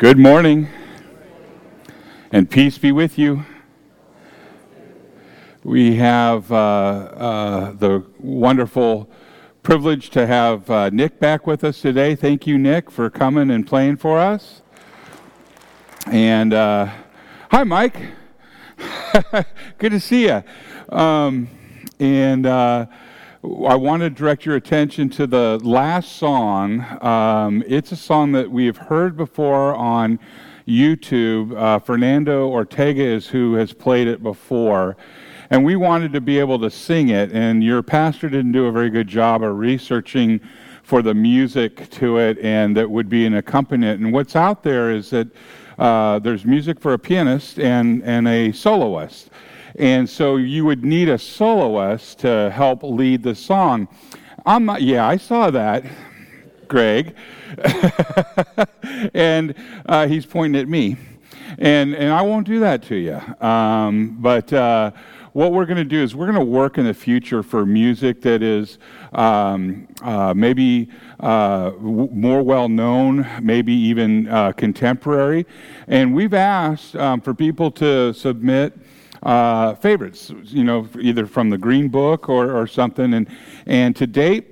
Good morning, and peace be with you. We have uh, uh, the wonderful privilege to have uh, Nick back with us today. Thank you, Nick, for coming and playing for us. And uh, hi, Mike. Good to see you. Um, and uh, I want to direct your attention to the last song. Um, it's a song that we've heard before on YouTube. Uh, Fernando Ortega is who has played it before. And we wanted to be able to sing it, and your pastor didn't do a very good job of researching for the music to it and that would be an accompaniment. And what's out there is that uh, there's music for a pianist and, and a soloist. And so you would need a soloist to help lead the song. I'm not, yeah, I saw that, Greg. and uh, he's pointing at me. And, and I won't do that to you. Um, but uh, what we're going to do is we're going to work in the future for music that is um, uh, maybe uh, w- more well known, maybe even uh, contemporary. And we've asked um, for people to submit uh, favorites, you know, either from the Green Book or, or something. And, and to date,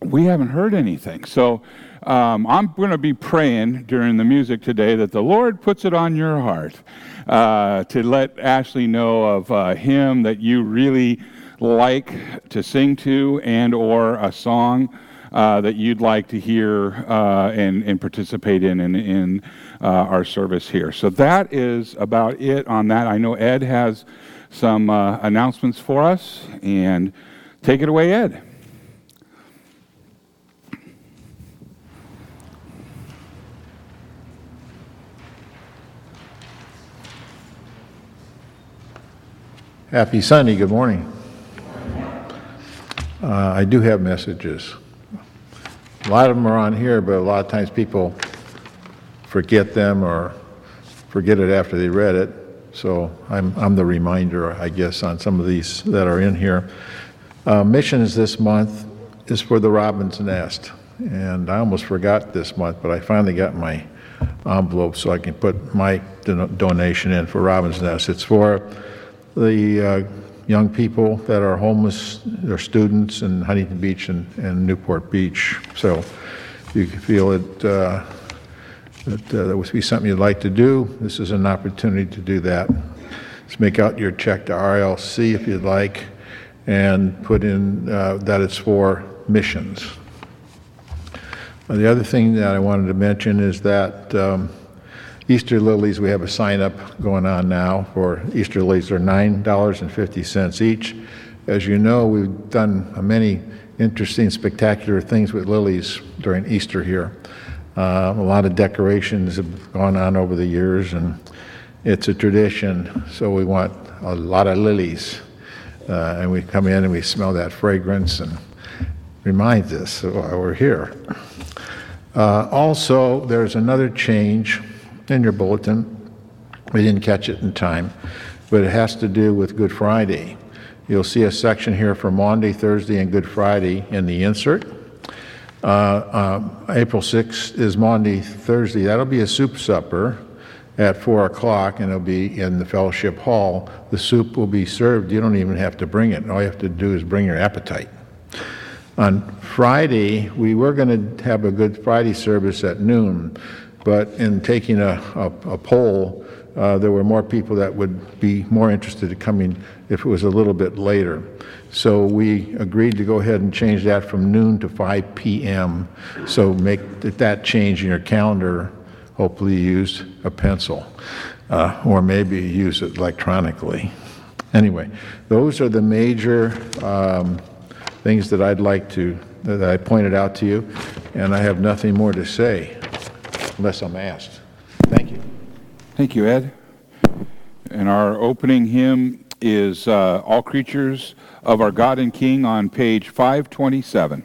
we haven't heard anything. So um, I'm going to be praying during the music today that the Lord puts it on your heart uh, to let Ashley know of a hymn that you really like to sing to and or a song uh, that you'd like to hear uh, and, and participate in in, in uh, our service here. So that is about it on that. I know Ed has some uh, announcements for us, and take it away, Ed. Happy Sunday. Good morning. Uh, I do have messages. A lot of them are on here, but a lot of times people forget them or forget it after they read it. So I'm, I'm the reminder, I guess, on some of these that are in here. Uh, missions this month is for the Robin's Nest. And I almost forgot this month, but I finally got my envelope so I can put my don- donation in for Robin's Nest. It's for the uh, young people that are homeless, they're students in Huntington Beach and, and Newport Beach. So you feel it, uh, that uh, would be something you'd like to do, this is an opportunity to do that. Just make out your check to RLC if you'd like, and put in uh, that it's for missions. Uh, The other thing that I wanted to mention is that um, Easter lilies, we have a sign up going on now for Easter lilies. They're $9.50 each. As you know, we've done many interesting, spectacular things with lilies during Easter here. Uh, a lot of decorations have gone on over the years, and it's a tradition, so we want a lot of lilies. Uh, and we come in and we smell that fragrance and reminds us why we're here. Uh, also, there's another change in your bulletin. We didn't catch it in time, but it has to do with Good Friday. You'll see a section here for Maundy, Thursday, and Good Friday in the insert. Uh, uh, April 6th is Maundy, Thursday. That'll be a soup supper at 4 o'clock, and it'll be in the fellowship hall. The soup will be served. You don't even have to bring it. All you have to do is bring your appetite. On Friday, we were going to have a Good Friday service at noon, but in taking a, a, a poll, uh, there were more people that would be more interested in coming if it was a little bit later. So we agreed to go ahead and change that from noon to 5 p.m. So make that- change in your calendar. Hopefully, you use a pencil, uh, or maybe use it electronically. Anyway, those are the major um, things that I'd like to, that I pointed out to you, and I have nothing more to say unless I'm asked. Thank you. Thank you, Ed. And our opening hymn is uh, All Creatures of Our God and King on page 527.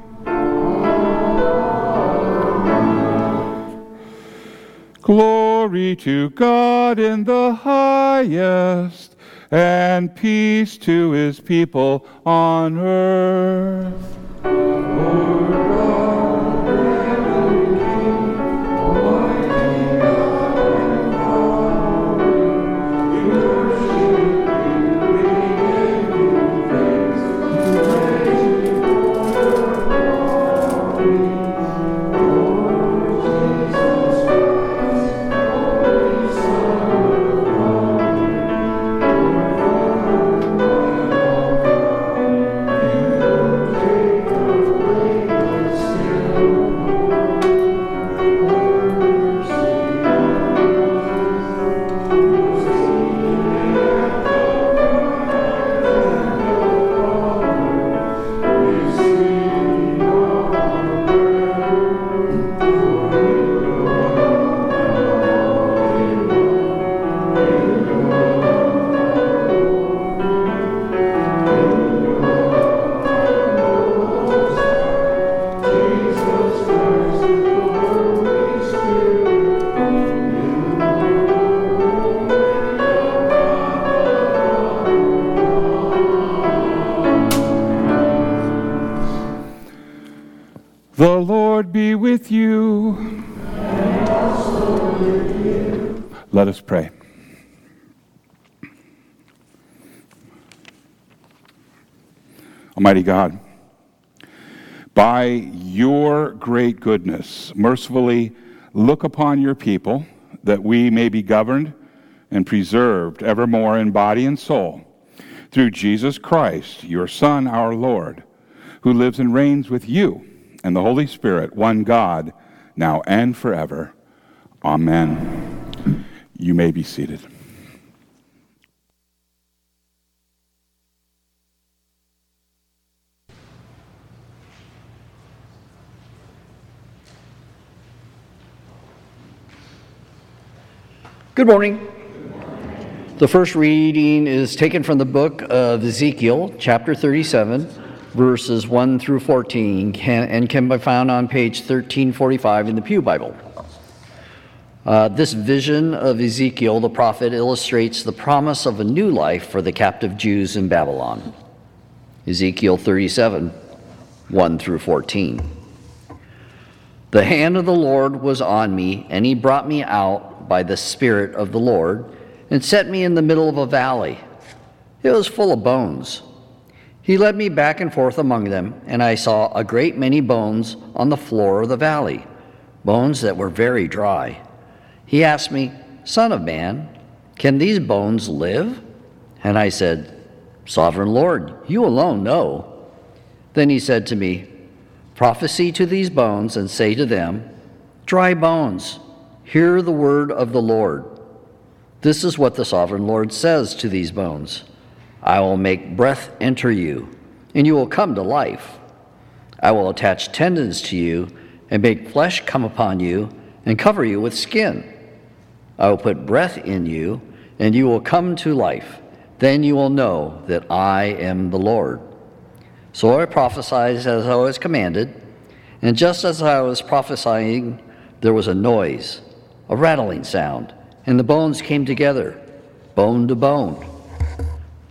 Glory to God in the highest, and peace to his people on earth. Almighty God, by your great goodness, mercifully look upon your people that we may be governed and preserved evermore in body and soul through Jesus Christ, your Son, our Lord, who lives and reigns with you and the Holy Spirit, one God, now and forever. Amen. You may be seated. Good morning. The first reading is taken from the book of Ezekiel, chapter 37, verses 1 through 14, and can be found on page 1345 in the Pew Bible. Uh, this vision of Ezekiel the prophet illustrates the promise of a new life for the captive Jews in Babylon. Ezekiel 37, 1 through 14. The hand of the Lord was on me, and he brought me out by the Spirit of the Lord and set me in the middle of a valley. It was full of bones. He led me back and forth among them, and I saw a great many bones on the floor of the valley, bones that were very dry. He asked me, Son of man, can these bones live? And I said, Sovereign Lord, you alone know. Then he said to me, Prophesy to these bones and say to them, Dry bones, hear the word of the Lord. This is what the sovereign Lord says to these bones I will make breath enter you, and you will come to life. I will attach tendons to you and make flesh come upon you and cover you with skin. I will put breath in you, and you will come to life. Then you will know that I am the Lord. So I prophesied as I was commanded, and just as I was prophesying, there was a noise, a rattling sound, and the bones came together, bone to bone.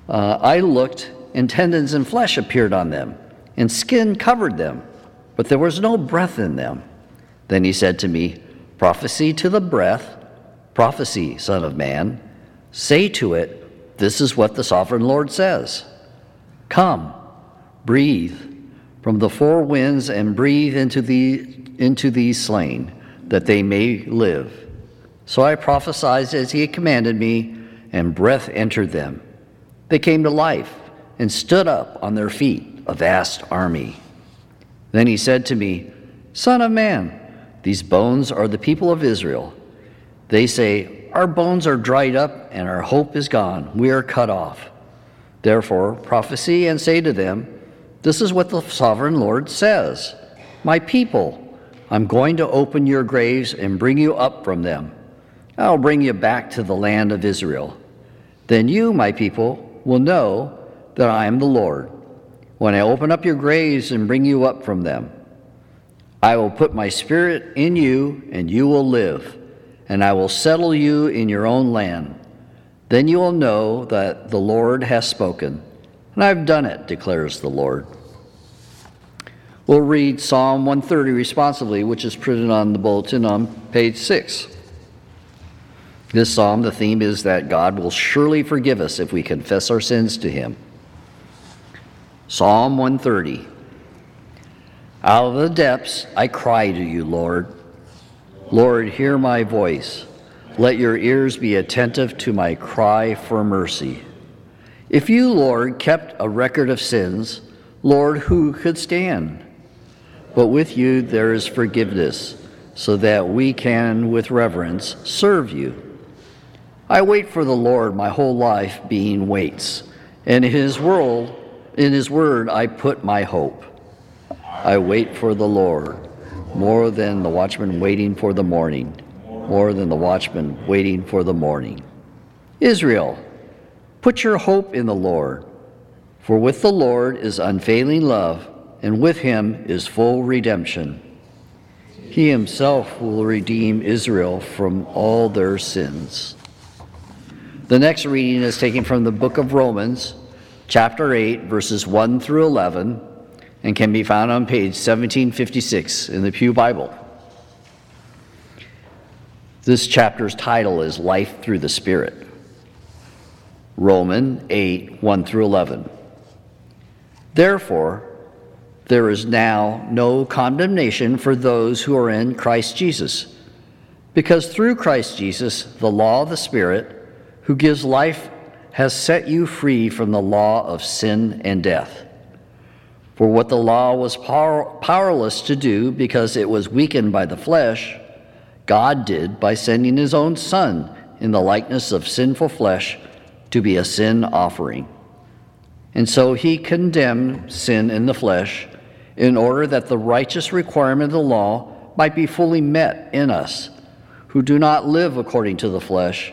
Uh, I looked, and tendons and flesh appeared on them, and skin covered them, but there was no breath in them. Then he said to me, Prophecy to the breath Prophecy, Son of Man, say to it, This is what the sovereign Lord says Come, breathe from the four winds and breathe into, the, into these slain, that they may live. So I prophesied as he had commanded me, and breath entered them. They came to life, and stood up on their feet a vast army. Then he said to me, Son of man, these bones are the people of Israel. They say, Our bones are dried up, and our hope is gone. We are cut off. Therefore, prophesy and say to them, This is what the sovereign Lord says My people, I'm going to open your graves and bring you up from them. I'll bring you back to the land of Israel. Then you, my people, will know that I am the Lord when I open up your graves and bring you up from them. I will put my spirit in you, and you will live, and I will settle you in your own land. Then you will know that the Lord has spoken, and I've done it, declares the Lord. We'll read Psalm 130 responsively, which is printed on the bulletin on page 6. This psalm, the theme is that God will surely forgive us if we confess our sins to Him. Psalm 130 Out of the depths I cry to you, Lord. Lord, hear my voice. Let your ears be attentive to my cry for mercy. If you, Lord, kept a record of sins, Lord, who could stand? But with you there is forgiveness, so that we can, with reverence, serve you. I wait for the Lord my whole life, being waits, and in his world, in his word I put my hope. I wait for the Lord more than the watchman waiting for the morning, more than the watchman waiting for the morning. Israel, put your hope in the Lord, for with the Lord is unfailing love, and with him is full redemption. He himself will redeem Israel from all their sins. The next reading is taken from the book of Romans, chapter 8, verses 1 through 11, and can be found on page 1756 in the Pew Bible. This chapter's title is Life Through the Spirit. Roman 8, 1 through 11. Therefore, there is now no condemnation for those who are in Christ Jesus, because through Christ Jesus, the law of the Spirit, who gives life, has set you free from the law of sin and death. For what the law was power, powerless to do because it was weakened by the flesh, God did by sending his own Son in the likeness of sinful flesh to be a sin offering. And so he condemned sin in the flesh in order that the righteous requirement of the law might be fully met in us, who do not live according to the flesh,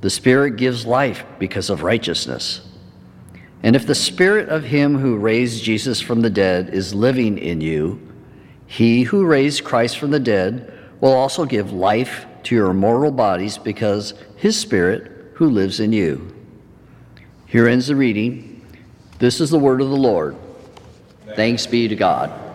the Spirit gives life because of righteousness. And if the Spirit of Him who raised Jesus from the dead is living in you, He who raised Christ from the dead will also give life to your mortal bodies because His Spirit who lives in you. Here ends the reading. This is the word of the Lord. Thanks be to God.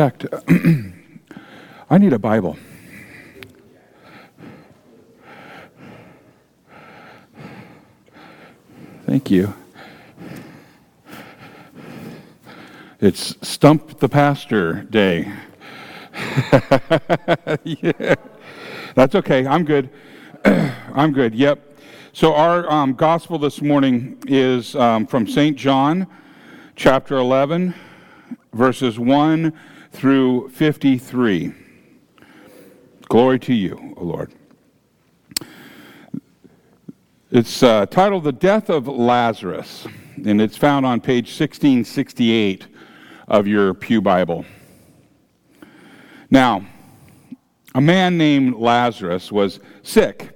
Checked. I need a Bible. Thank you. It's Stump the Pastor Day. yeah. That's okay. I'm good. I'm good. Yep. So, our um, gospel this morning is um, from St. John, chapter 11, verses 1 through 53. Glory to you, O Lord. It's uh, titled The Death of Lazarus, and it's found on page 1668 of your Pew Bible. Now, a man named Lazarus was sick,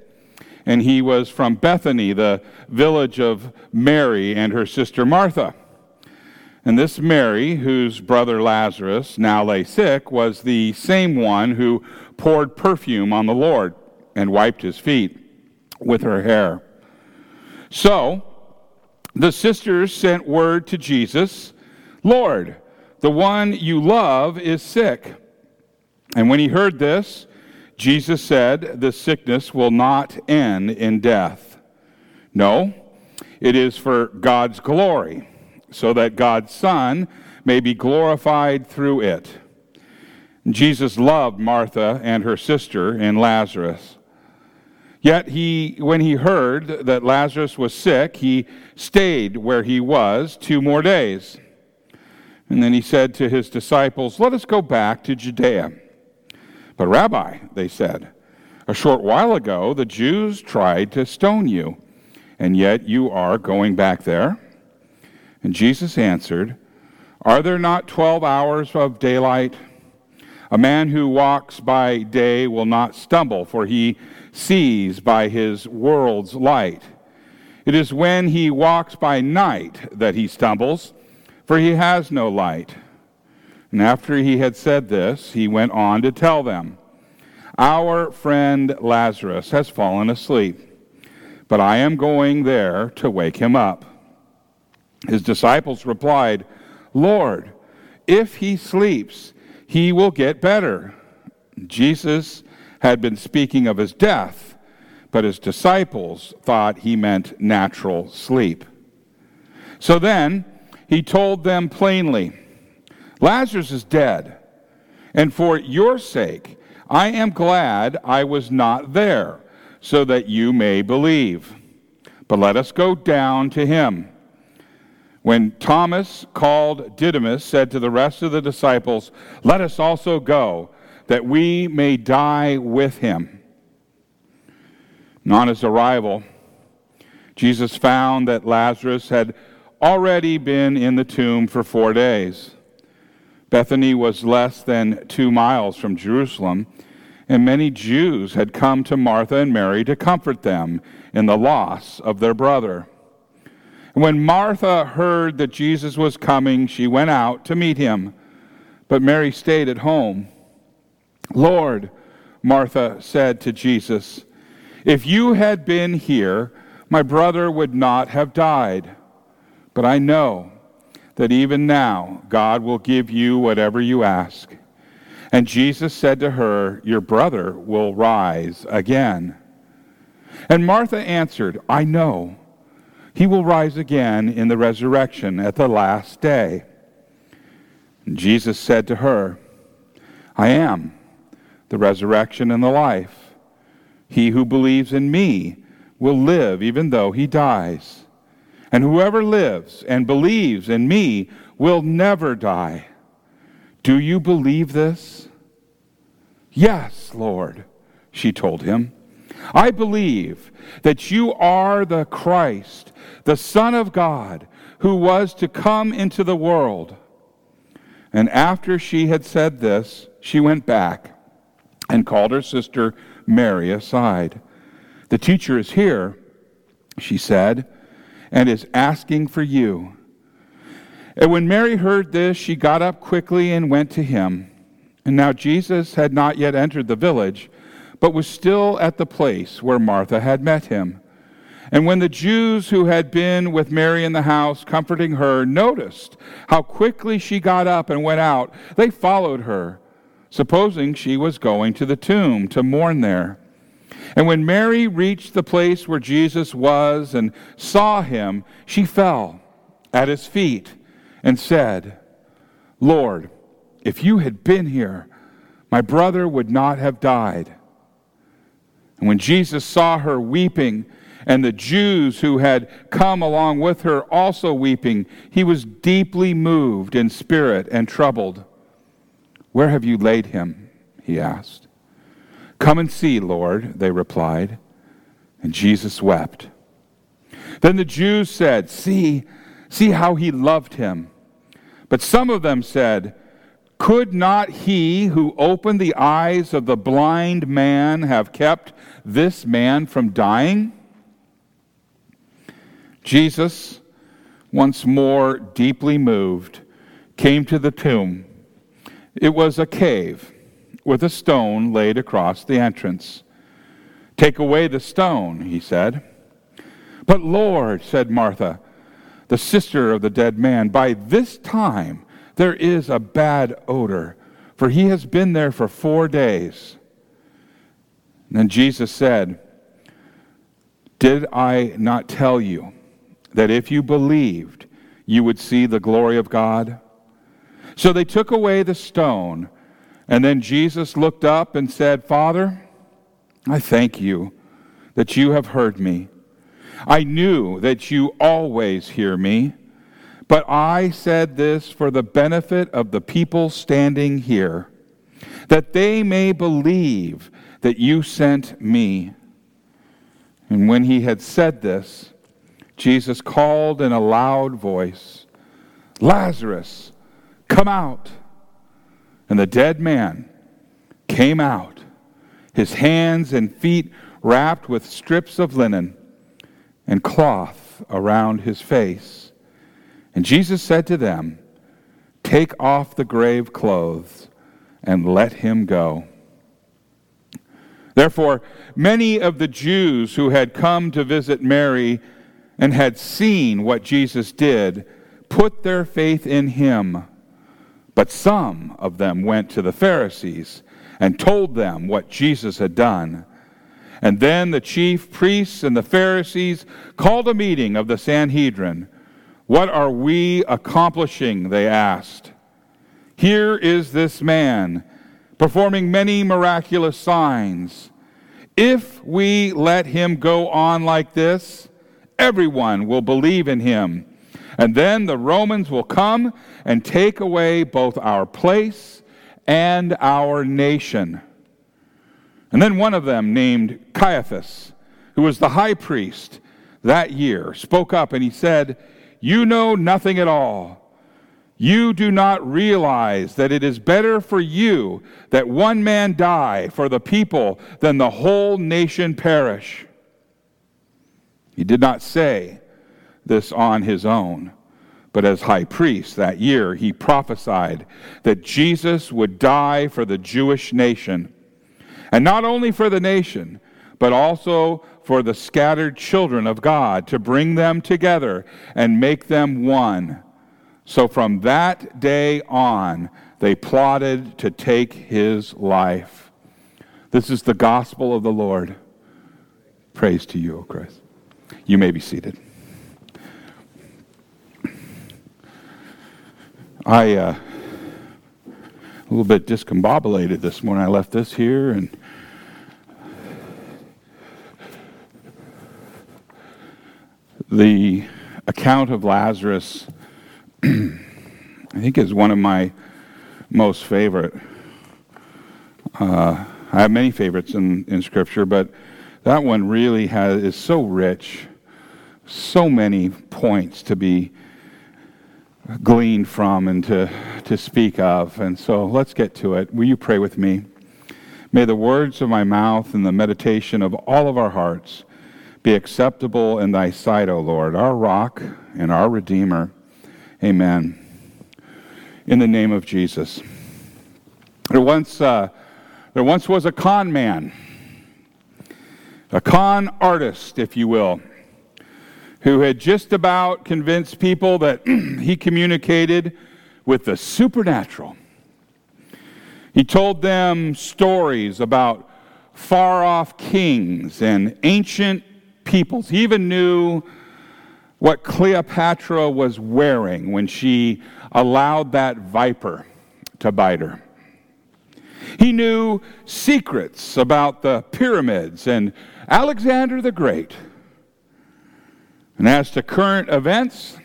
and he was from Bethany, the village of Mary and her sister Martha. And this Mary, whose brother Lazarus now lay sick, was the same one who poured perfume on the Lord and wiped his feet with her hair. So the sisters sent word to Jesus Lord, the one you love is sick. And when he heard this, Jesus said, The sickness will not end in death. No, it is for God's glory, so that God's Son may be glorified through it. Jesus loved Martha and her sister and Lazarus. Yet he, when he heard that Lazarus was sick, he stayed where he was two more days. And then he said to his disciples, Let us go back to Judea. But, Rabbi, they said, a short while ago the Jews tried to stone you, and yet you are going back there? And Jesus answered, Are there not twelve hours of daylight? A man who walks by day will not stumble, for he sees by his world's light. It is when he walks by night that he stumbles, for he has no light. And after he had said this, he went on to tell them, Our friend Lazarus has fallen asleep, but I am going there to wake him up. His disciples replied, Lord, if he sleeps, he will get better. Jesus had been speaking of his death, but his disciples thought he meant natural sleep. So then he told them plainly Lazarus is dead, and for your sake I am glad I was not there, so that you may believe. But let us go down to him. When Thomas, called Didymus, said to the rest of the disciples, Let us also go, that we may die with him. And on his arrival, Jesus found that Lazarus had already been in the tomb for four days. Bethany was less than two miles from Jerusalem, and many Jews had come to Martha and Mary to comfort them in the loss of their brother. When Martha heard that Jesus was coming, she went out to meet him, but Mary stayed at home. Lord, Martha said to Jesus, if you had been here, my brother would not have died. But I know that even now God will give you whatever you ask. And Jesus said to her, Your brother will rise again. And Martha answered, I know he will rise again in the resurrection at the last day. And Jesus said to her, I am the resurrection and the life. He who believes in me will live even though he dies. And whoever lives and believes in me will never die. Do you believe this? Yes, Lord, she told him. I believe that you are the Christ, the Son of God, who was to come into the world. And after she had said this, she went back and called her sister Mary aside. The teacher is here, she said, and is asking for you. And when Mary heard this, she got up quickly and went to him. And now Jesus had not yet entered the village but was still at the place where Martha had met him. And when the Jews who had been with Mary in the house, comforting her, noticed how quickly she got up and went out, they followed her, supposing she was going to the tomb to mourn there. And when Mary reached the place where Jesus was and saw him, she fell at his feet and said, Lord, if you had been here, my brother would not have died. And when Jesus saw her weeping, and the Jews who had come along with her also weeping, he was deeply moved in spirit and troubled. Where have you laid him? he asked. Come and see, Lord, they replied. And Jesus wept. Then the Jews said, See, see how he loved him. But some of them said, Could not he who opened the eyes of the blind man have kept this man from dying? Jesus, once more deeply moved, came to the tomb. It was a cave with a stone laid across the entrance. Take away the stone, he said. But Lord, said Martha, the sister of the dead man, by this time there is a bad odor, for he has been there for four days. Then Jesus said, Did I not tell you that if you believed, you would see the glory of God? So they took away the stone. And then Jesus looked up and said, Father, I thank you that you have heard me. I knew that you always hear me, but I said this for the benefit of the people standing here, that they may believe that you sent me. And when he had said this, Jesus called in a loud voice, Lazarus, come out. And the dead man came out, his hands and feet wrapped with strips of linen and cloth around his face. And Jesus said to them, Take off the grave clothes and let him go. Therefore, many of the Jews who had come to visit Mary and had seen what Jesus did put their faith in him. But some of them went to the Pharisees and told them what Jesus had done. And then the chief priests and the Pharisees called a meeting of the Sanhedrin. What are we accomplishing? They asked. Here is this man performing many miraculous signs. If we let him go on like this, everyone will believe in him and then the Romans will come and take away both our place and our nation. And then one of them, named Caiaphas, who was the high priest that year, spoke up and he said, You know nothing at all. You do not realize that it is better for you that one man die for the people than the whole nation perish. He did not say, this on his own. But as high priest that year, he prophesied that Jesus would die for the Jewish nation. And not only for the nation, but also for the scattered children of God to bring them together and make them one. So from that day on, they plotted to take his life. This is the gospel of the Lord. Praise to you, O Christ. You may be seated. I uh, a little bit discombobulated this morning. I left this here and the account of Lazarus, I think, is one of my most favorite. Uh, I have many favorites in, in Scripture, but that one really has is so rich, so many points to be gleaned from and to, to speak of. And so let's get to it. Will you pray with me? May the words of my mouth and the meditation of all of our hearts be acceptable in thy sight, O Lord, our rock and our redeemer. Amen. In the name of Jesus. There once, uh, there once was a con man, a con artist, if you will who had just about convinced people that he communicated with the supernatural. He told them stories about far off kings and ancient peoples. He even knew what Cleopatra was wearing when she allowed that viper to bite her. He knew secrets about the pyramids and Alexander the Great. And as to current events,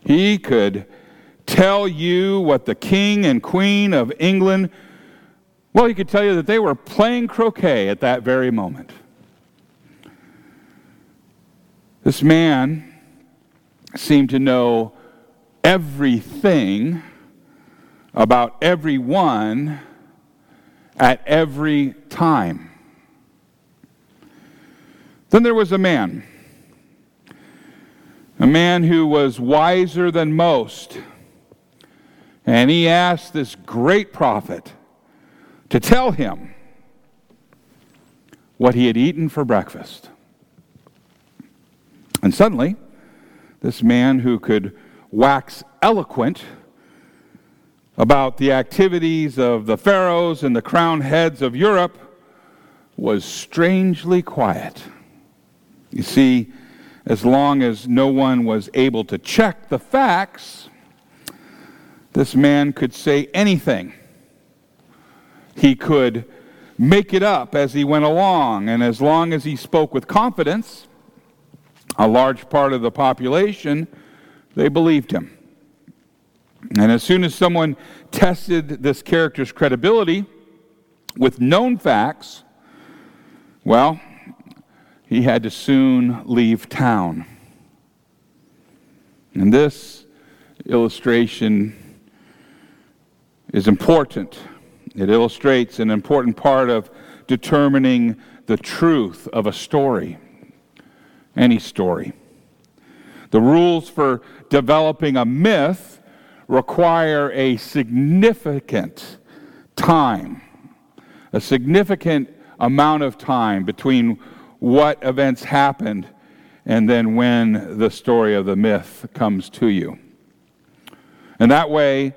he could tell you what the king and queen of England, well, he could tell you that they were playing croquet at that very moment. This man seemed to know everything about everyone at every time. Then there was a man, a man who was wiser than most, and he asked this great prophet to tell him what he had eaten for breakfast. And suddenly, this man who could wax eloquent about the activities of the pharaohs and the crowned heads of Europe was strangely quiet. You see, as long as no one was able to check the facts, this man could say anything. He could make it up as he went along, and as long as he spoke with confidence, a large part of the population, they believed him. And as soon as someone tested this character's credibility with known facts, well, he had to soon leave town. And this illustration is important. It illustrates an important part of determining the truth of a story, any story. The rules for developing a myth require a significant time, a significant amount of time between what events happened and then when the story of the myth comes to you. And that way,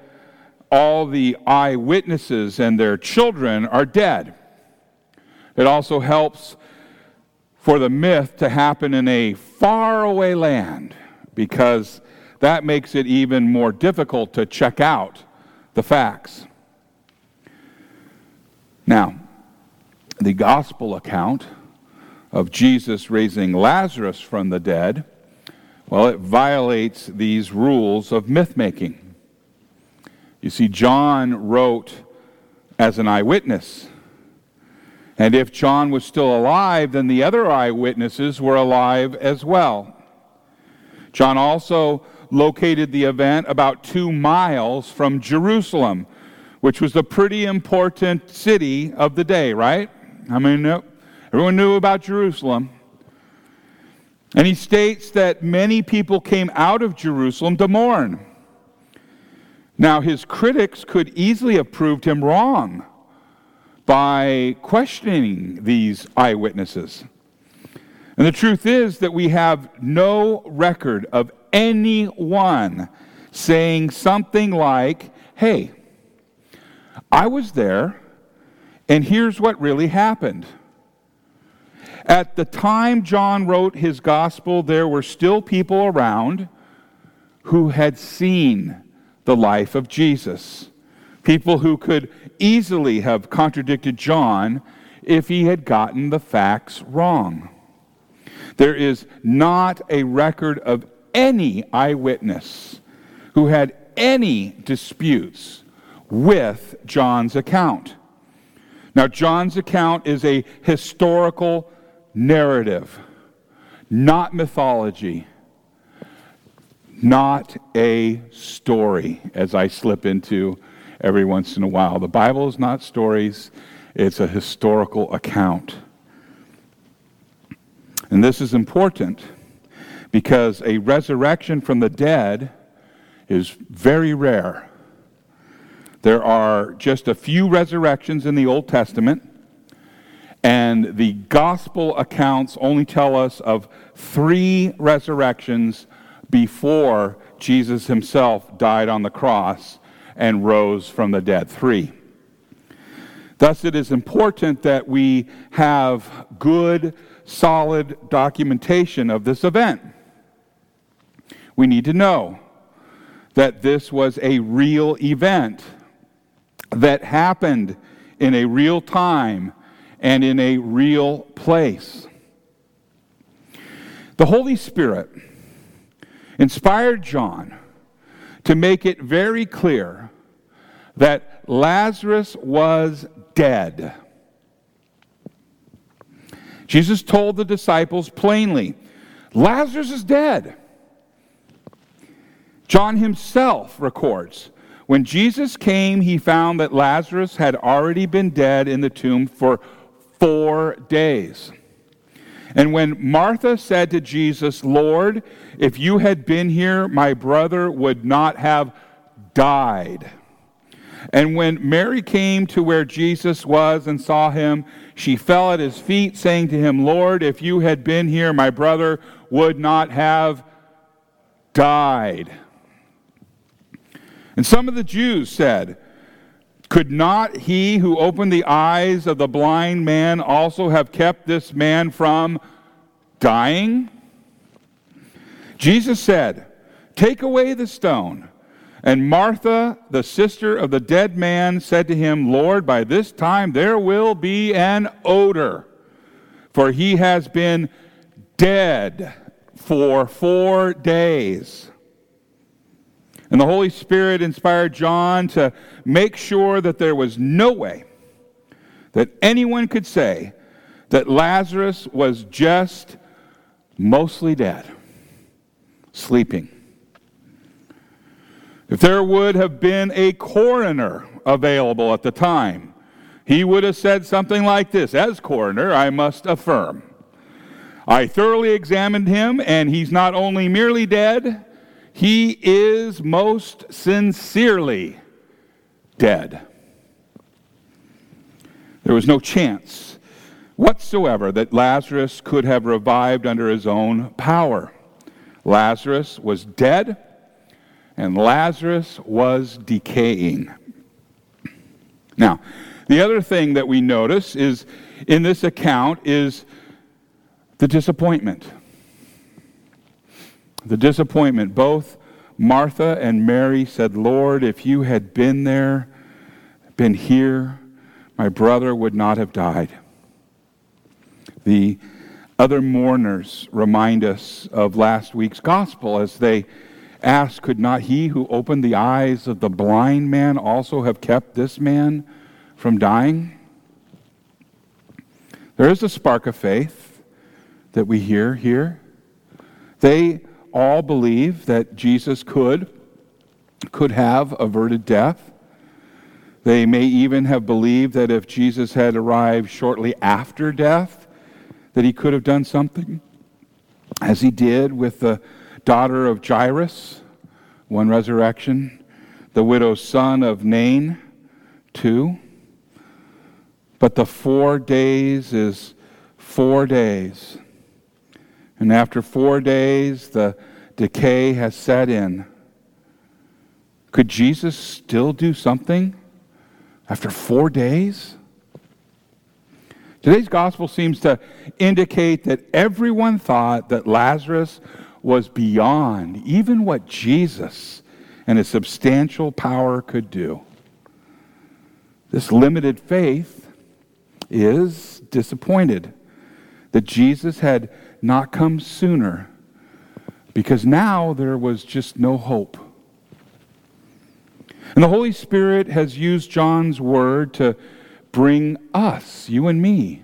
all the eyewitnesses and their children are dead. It also helps for the myth to happen in a faraway land because that makes it even more difficult to check out the facts. Now, the gospel account of Jesus raising Lazarus from the dead, well, it violates these rules of myth making. You see, John wrote as an eyewitness. And if John was still alive, then the other eyewitnesses were alive as well. John also located the event about two miles from Jerusalem, which was a pretty important city of the day, right? I mean, everyone knew about Jerusalem. And he states that many people came out of Jerusalem to mourn. Now, his critics could easily have proved him wrong by questioning these eyewitnesses. And the truth is that we have no record of anyone saying something like, hey, I was there, and here's what really happened. At the time John wrote his gospel, there were still people around who had seen the life of Jesus. People who could easily have contradicted John if he had gotten the facts wrong. There is not a record of any eyewitness who had any disputes with John's account. Now, John's account is a historical narrative, not mythology, not a story, as I slip into every once in a while. The Bible is not stories, it's a historical account. And this is important because a resurrection from the dead is very rare. There are just a few resurrections in the Old Testament, and the gospel accounts only tell us of three resurrections before Jesus himself died on the cross and rose from the dead. Three. Thus, it is important that we have good, solid documentation of this event. We need to know that this was a real event that happened in a real time and in a real place. The Holy Spirit inspired John to make it very clear that Lazarus was dead. Jesus told the disciples plainly, Lazarus is dead. John himself records, when Jesus came, he found that Lazarus had already been dead in the tomb for four days. And when Martha said to Jesus, Lord, if you had been here, my brother would not have died. And when Mary came to where Jesus was and saw him, she fell at his feet, saying to him, Lord, if you had been here, my brother would not have died. And some of the Jews said, Could not he who opened the eyes of the blind man also have kept this man from dying? Jesus said, Take away the stone. And Martha, the sister of the dead man, said to him, Lord, by this time there will be an odor, for he has been dead for four days. And the Holy Spirit inspired John to make sure that there was no way that anyone could say that Lazarus was just mostly dead, sleeping. If there would have been a coroner available at the time, he would have said something like this As coroner, I must affirm. I thoroughly examined him, and he's not only merely dead, he is most sincerely dead. There was no chance whatsoever that Lazarus could have revived under his own power. Lazarus was dead and Lazarus was decaying. Now, the other thing that we notice is in this account is the disappointment. The disappointment. Both Martha and Mary said, Lord, if you had been there, been here, my brother would not have died. The other mourners remind us of last week's gospel as they ask, Could not he who opened the eyes of the blind man also have kept this man from dying? There is a spark of faith that we hear here. They all believe that Jesus could, could have averted death. They may even have believed that if Jesus had arrived shortly after death, that he could have done something, as he did with the daughter of Jairus, one resurrection, the widow's son of Nain, two. But the four days is four days. And after four days, the decay has set in. Could Jesus still do something after four days? Today's gospel seems to indicate that everyone thought that Lazarus was beyond even what Jesus and his substantial power could do. This limited faith is disappointed that Jesus had not come sooner because now there was just no hope. And the Holy Spirit has used John's word to bring us, you and me,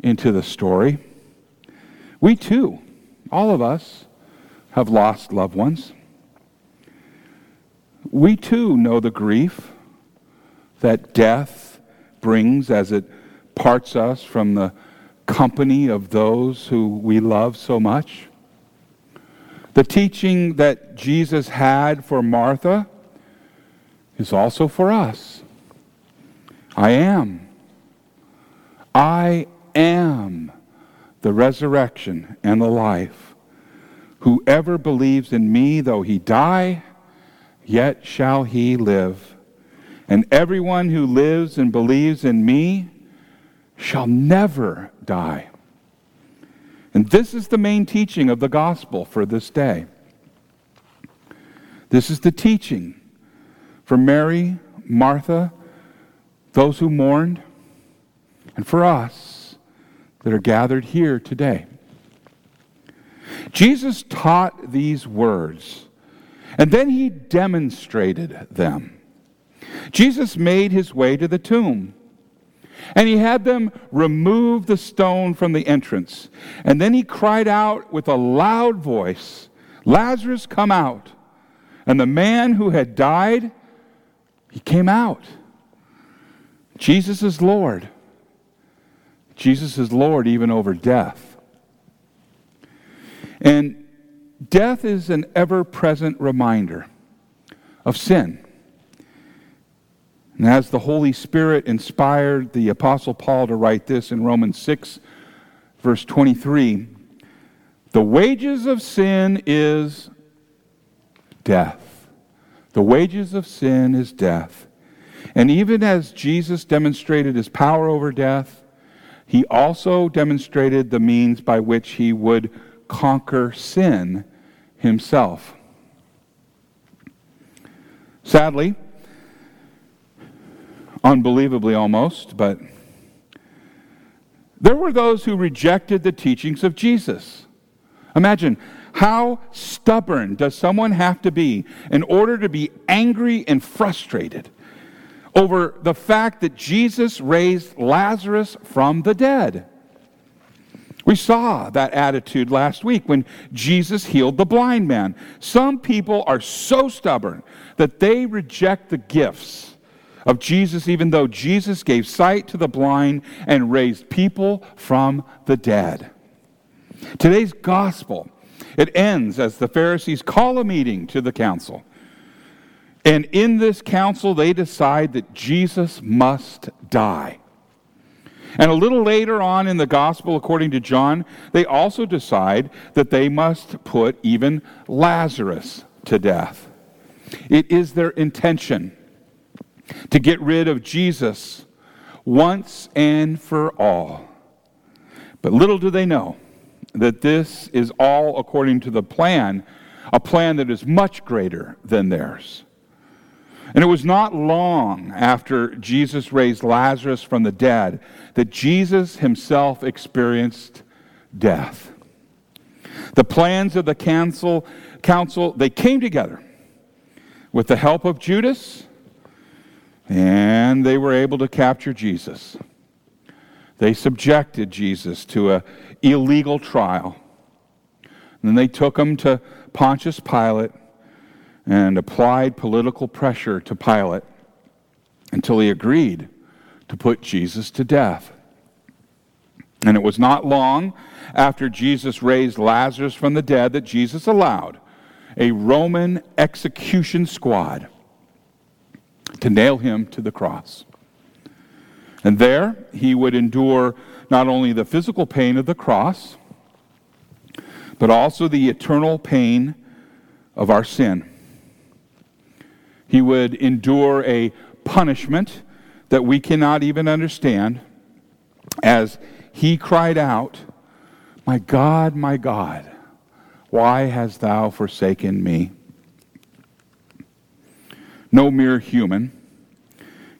into the story. We too, all of us, have lost loved ones. We too know the grief that death brings as it parts us from the company of those who we love so much. The teaching that Jesus had for Martha is also for us. I am. I am the resurrection and the life. Whoever believes in me, though he die, yet shall he live. And everyone who lives and believes in me shall never die. And this is the main teaching of the gospel for this day. This is the teaching for Mary, Martha, those who mourned, and for us that are gathered here today. Jesus taught these words, and then he demonstrated them. Jesus made his way to the tomb. And he had them remove the stone from the entrance. And then he cried out with a loud voice, Lazarus, come out. And the man who had died, he came out. Jesus is Lord. Jesus is Lord even over death. And death is an ever present reminder of sin. And as the Holy Spirit inspired the Apostle Paul to write this in Romans 6, verse 23, the wages of sin is death. The wages of sin is death. And even as Jesus demonstrated his power over death, he also demonstrated the means by which he would conquer sin himself. Sadly, unbelievably almost, but there were those who rejected the teachings of Jesus. Imagine how stubborn does someone have to be in order to be angry and frustrated over the fact that Jesus raised Lazarus from the dead? We saw that attitude last week when Jesus healed the blind man. Some people are so stubborn that they reject the gifts of Jesus, even though Jesus gave sight to the blind and raised people from the dead. Today's gospel, it ends as the Pharisees call a meeting to the council. And in this council, they decide that Jesus must die. And a little later on in the gospel, according to John, they also decide that they must put even Lazarus to death. It is their intention to get rid of Jesus once and for all. But little do they know that this is all according to the plan, a plan that is much greater than theirs. And it was not long after Jesus raised Lazarus from the dead that Jesus himself experienced death. The plans of the council, council they came together with the help of Judas and they were able to capture Jesus. They subjected Jesus to an illegal trial. Then they took him to Pontius Pilate and applied political pressure to Pilate until he agreed to put Jesus to death. And it was not long after Jesus raised Lazarus from the dead that Jesus allowed a Roman execution squad to nail him to the cross. And there he would endure not only the physical pain of the cross, but also the eternal pain of our sin. He would endure a punishment that we cannot even understand as he cried out, My God, my God, why hast thou forsaken me? No mere human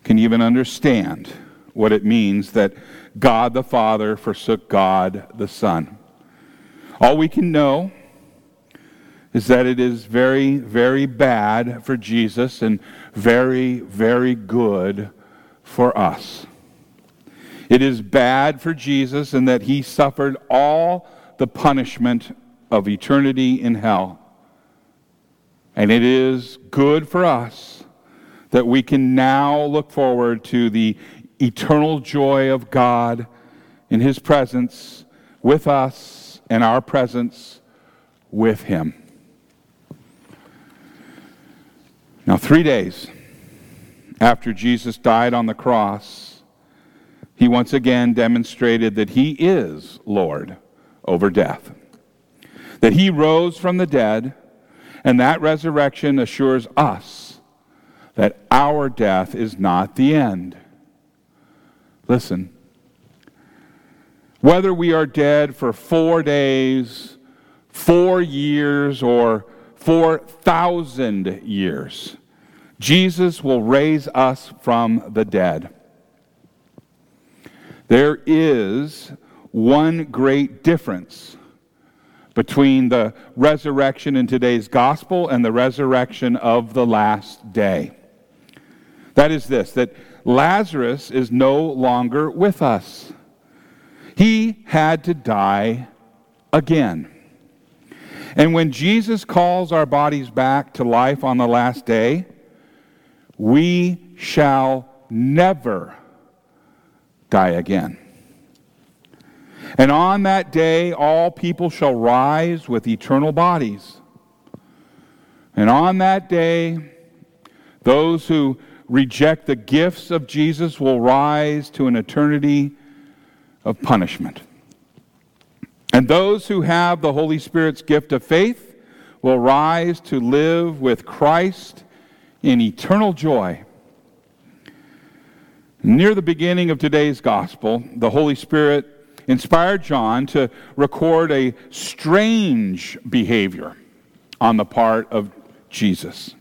can even understand what it means that God the Father forsook God the Son. All we can know is that it is very, very bad for Jesus and very, very good for us. It is bad for Jesus in that he suffered all the punishment of eternity in hell. And it is good for us that we can now look forward to the eternal joy of God in His presence with us and our presence with Him. Now, three days after Jesus died on the cross, He once again demonstrated that He is Lord over death, that He rose from the dead, and that resurrection assures us that our death is not the end. Listen. Whether we are dead for four days, four years, or 4,000 years, Jesus will raise us from the dead. There is one great difference between the resurrection in today's gospel and the resurrection of the last day. That is this that Lazarus is no longer with us. He had to die again. And when Jesus calls our bodies back to life on the last day, we shall never die again. And on that day, all people shall rise with eternal bodies. And on that day, those who reject the gifts of Jesus will rise to an eternity of punishment. And those who have the Holy Spirit's gift of faith will rise to live with Christ in eternal joy. Near the beginning of today's gospel, the Holy Spirit inspired John to record a strange behavior on the part of Jesus.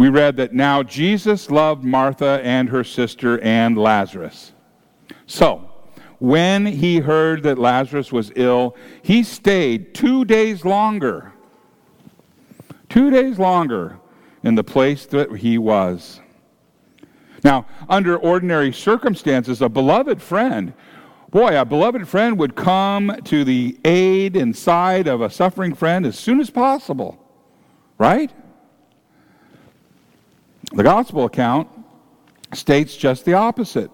We read that now Jesus loved Martha and her sister and Lazarus. So, when he heard that Lazarus was ill, he stayed two days longer. Two days longer in the place that he was. Now, under ordinary circumstances, a beloved friend Boy, a beloved friend would come to the aid and side of a suffering friend as soon as possible, right? The gospel account states just the opposite.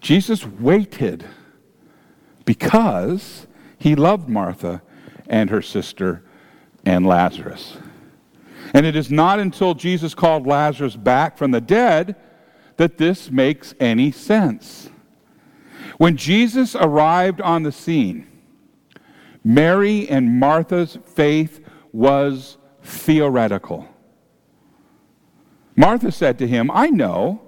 Jesus waited because he loved Martha and her sister and Lazarus. And it is not until Jesus called Lazarus back from the dead that this makes any sense. When Jesus arrived on the scene, Mary and Martha's faith was theoretical. Martha said to him, I know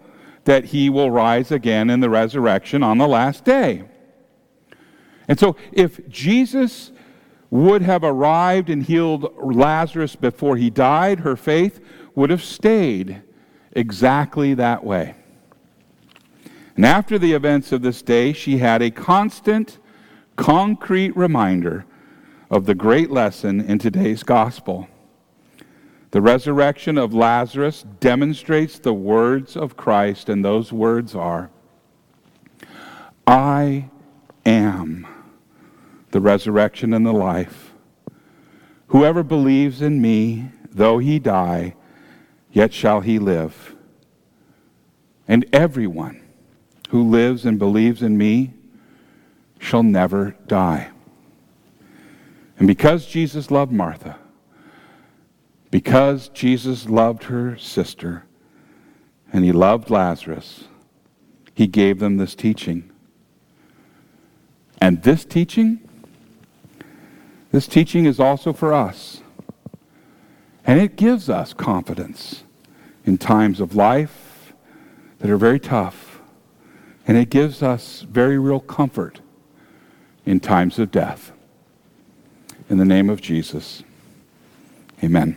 that he will rise again in the resurrection on the last day. And so, if Jesus would have arrived and healed Lazarus before he died, her faith would have stayed exactly that way. And after the events of this day, she had a constant, concrete reminder of the great lesson in today's gospel. The resurrection of Lazarus demonstrates the words of Christ, and those words are I am the resurrection and the life. Whoever believes in me, though he die, yet shall he live. And everyone who lives and believes in me shall never die. And because Jesus loved Martha, because Jesus loved her sister, and he loved Lazarus, he gave them this teaching. And this teaching, this teaching is also for us. And it gives us confidence in times of life that are very tough and it gives us very real comfort in times of death. In the name of Jesus, amen.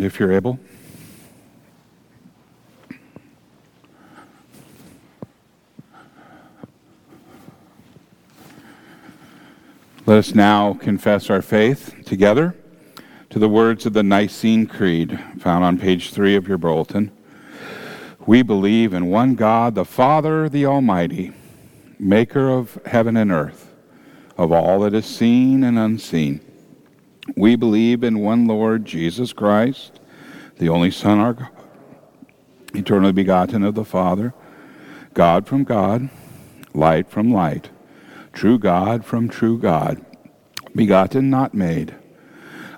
stand if you're able? Let us now confess our faith together to the words of the Nicene Creed found on page three of your bulletin. We believe in one God, the Father, the Almighty, maker of heaven and earth, of all that is seen and unseen. We believe in one Lord Jesus Christ, the only Son, our God, eternally begotten of the Father, God from God, light from light, true God from true God, begotten, not made,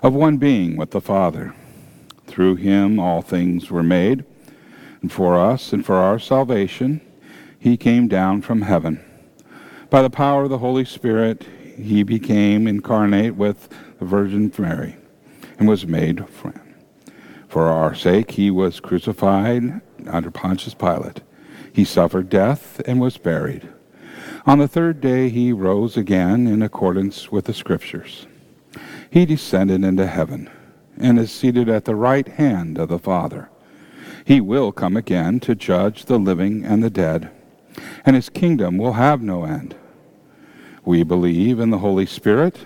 of one being with the Father. Through him all things were made, and for us and for our salvation he came down from heaven. By the power of the Holy Spirit, he became incarnate with the Virgin Mary and was made friend. For our sake, he was crucified under Pontius Pilate. He suffered death and was buried. On the third day, he rose again in accordance with the Scriptures. He descended into heaven and is seated at the right hand of the Father. He will come again to judge the living and the dead, and his kingdom will have no end. We believe in the Holy Spirit,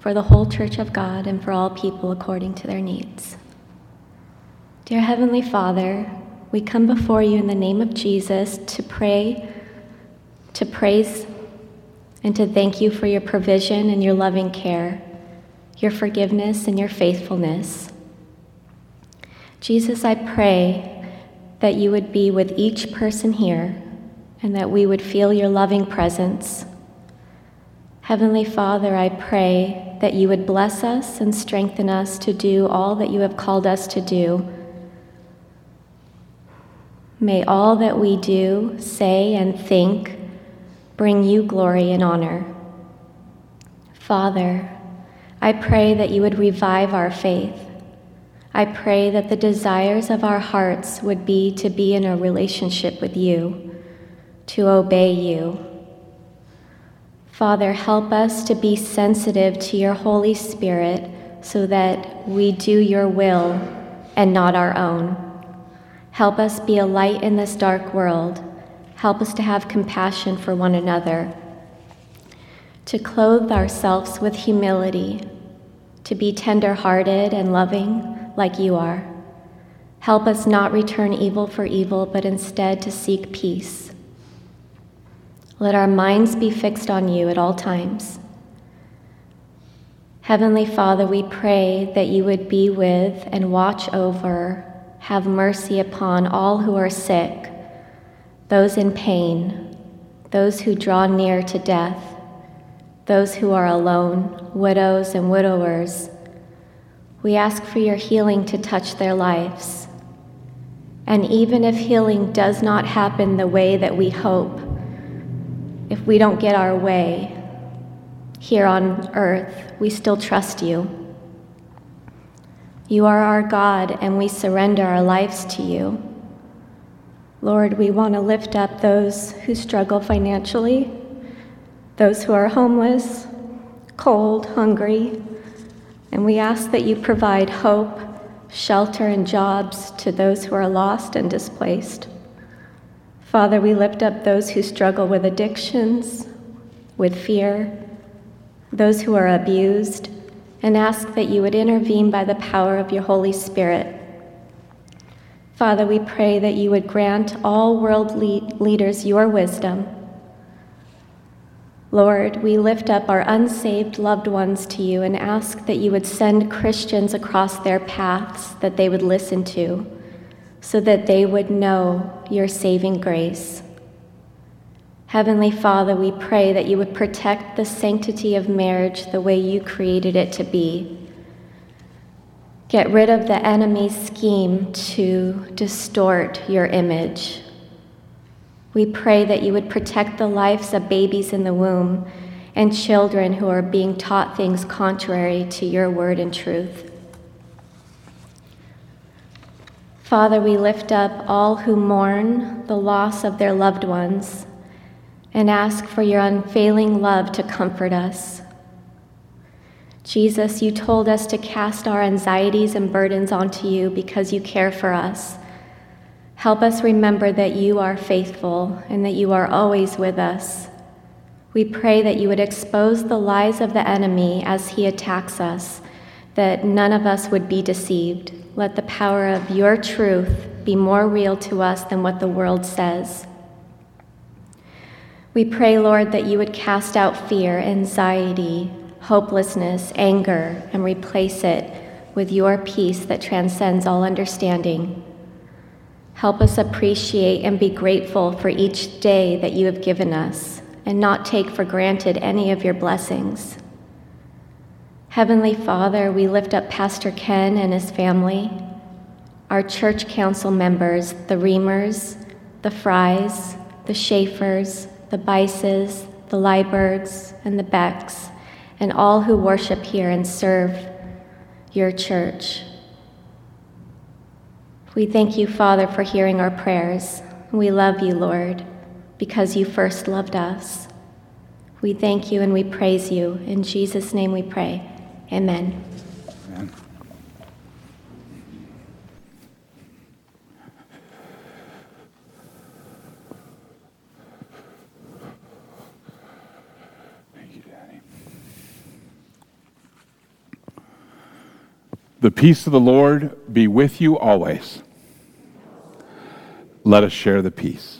For the whole church of God and for all people according to their needs. Dear Heavenly Father, we come before you in the name of Jesus to pray, to praise, and to thank you for your provision and your loving care, your forgiveness and your faithfulness. Jesus, I pray that you would be with each person here and that we would feel your loving presence. Heavenly Father, I pray that you would bless us and strengthen us to do all that you have called us to do. May all that we do, say, and think bring you glory and honor. Father, I pray that you would revive our faith. I pray that the desires of our hearts would be to be in a relationship with you, to obey you Father, help us to be sensitive to your Holy Spirit so that we do your will and not our own. Help us be a light in this dark world. Help us to have compassion for one another, to clothe ourselves with humility, to be tender hearted and loving like you are. Help us not return evil for evil, but instead to seek peace. Let our minds be fixed on you at all times. Heavenly Father, we pray that you would be with and watch over, have mercy upon all who are sick, those in pain, those who draw near to death, those who are alone, widows and widowers. We ask for your healing to touch their lives. And even if healing does not happen the way that we hope, if we don't get our way here on earth, we still trust you. You are our God, and we surrender our lives to you. Lord, we want to lift up those who struggle financially, those who are homeless, cold, hungry, and we ask that you provide hope, shelter, and jobs to those who are lost and displaced. Father, we lift up those who struggle with addictions, with fear, those who are abused, and ask that you would intervene by the power of your Holy Spirit. Father, we pray that you would grant all world leaders your wisdom. Lord, we lift up our unsaved loved ones to you and ask that you would send Christians across their paths that they would listen to so that they would know your saving grace. Heavenly Father, we pray that you would protect the sanctity of marriage the way you created it to be. Get rid of the enemy's scheme to distort your image. We pray that you would protect the lives of babies in the womb and children who are being taught things contrary to your word and truth. Father, we lift up all who mourn the loss of their loved ones and ask for your unfailing love to comfort us. Jesus, you told us to cast our anxieties and burdens onto you because you care for us. Help us remember that you are faithful and that you are always with us. We pray that you would expose the lies of the enemy as he attacks us, that none of us would be deceived. Let the power of your truth be more real to us than what the world says. We pray, Lord, that you would cast out fear, anxiety, hopelessness, anger, and replace it with your peace that transcends all understanding. Help us appreciate and be grateful for each day that you have given us and not take for granted any of your blessings. Heavenly Father, we lift up Pastor Ken and his family, our church council members, the Reamers, the Fries, the Schaefers, the Bices, the Liebergs, and the Becks, and all who worship here and serve your church. We thank you, Father, for hearing our prayers. We love you, Lord, because you first loved us. We thank you and we praise you. In Jesus' name we pray. Amen. Amen. Thank you, Daddy. The peace of the Lord be with you always. Let us share the peace.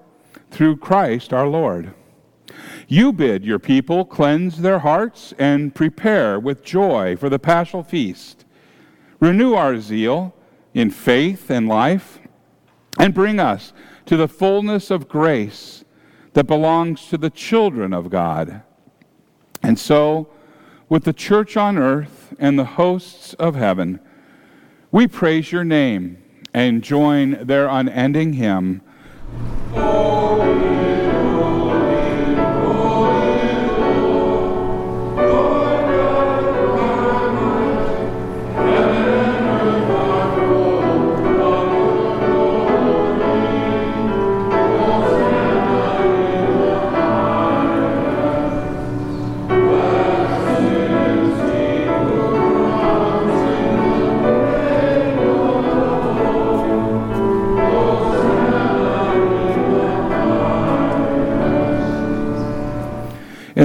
through Christ our Lord. You bid your people cleanse their hearts and prepare with joy for the Paschal Feast. Renew our zeal in faith and life, and bring us to the fullness of grace that belongs to the children of God. And so, with the church on earth and the hosts of heaven, we praise your name and join their unending hymn. In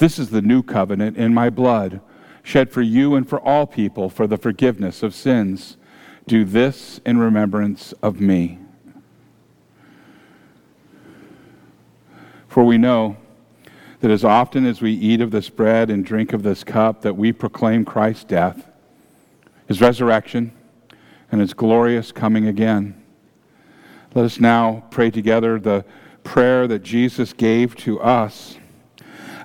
This is the new covenant in my blood, shed for you and for all people for the forgiveness of sins. Do this in remembrance of me. For we know that as often as we eat of this bread and drink of this cup, that we proclaim Christ's death, his resurrection, and his glorious coming again. Let us now pray together the prayer that Jesus gave to us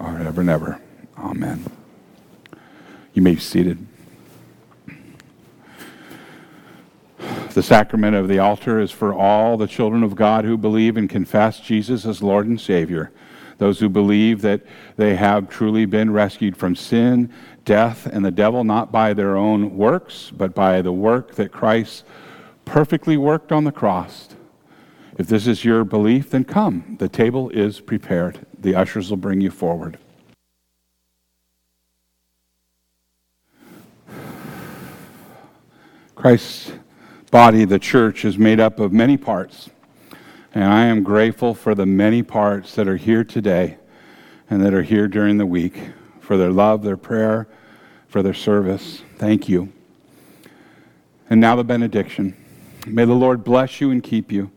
or ever and ever. Amen. You may be seated. The sacrament of the altar is for all the children of God who believe and confess Jesus as Lord and Savior, those who believe that they have truly been rescued from sin, death, and the devil, not by their own works, but by the work that Christ perfectly worked on the cross. If this is your belief, then come. The table is prepared. The ushers will bring you forward. Christ's body, the church, is made up of many parts. And I am grateful for the many parts that are here today and that are here during the week for their love, their prayer, for their service. Thank you. And now the benediction. May the Lord bless you and keep you.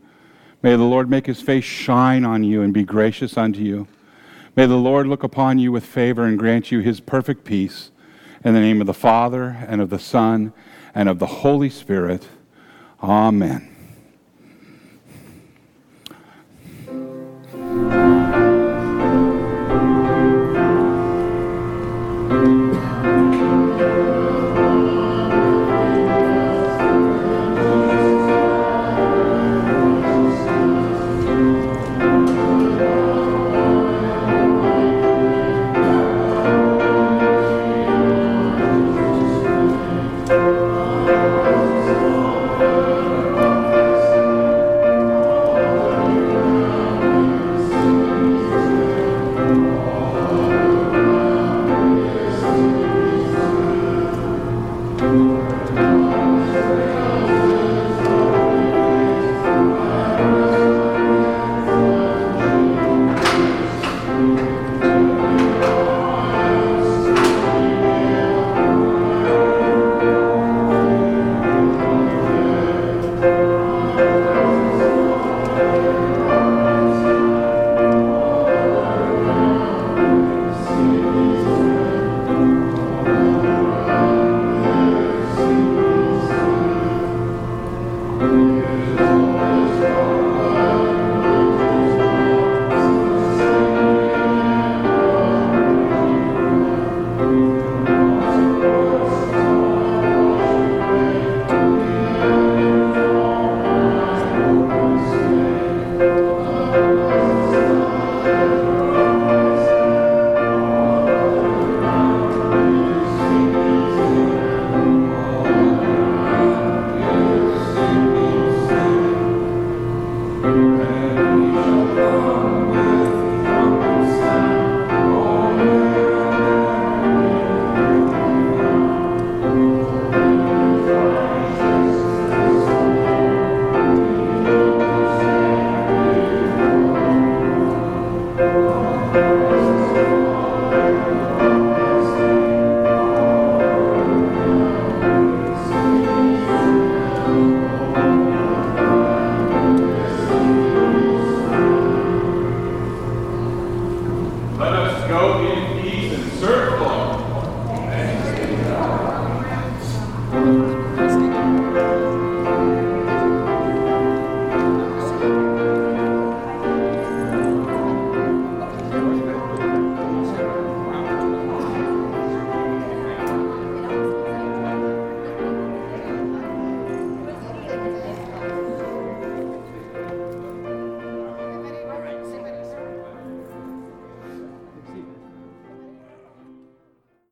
May the Lord make his face shine on you and be gracious unto you. May the Lord look upon you with favor and grant you his perfect peace. In the name of the Father, and of the Son, and of the Holy Spirit. Amen.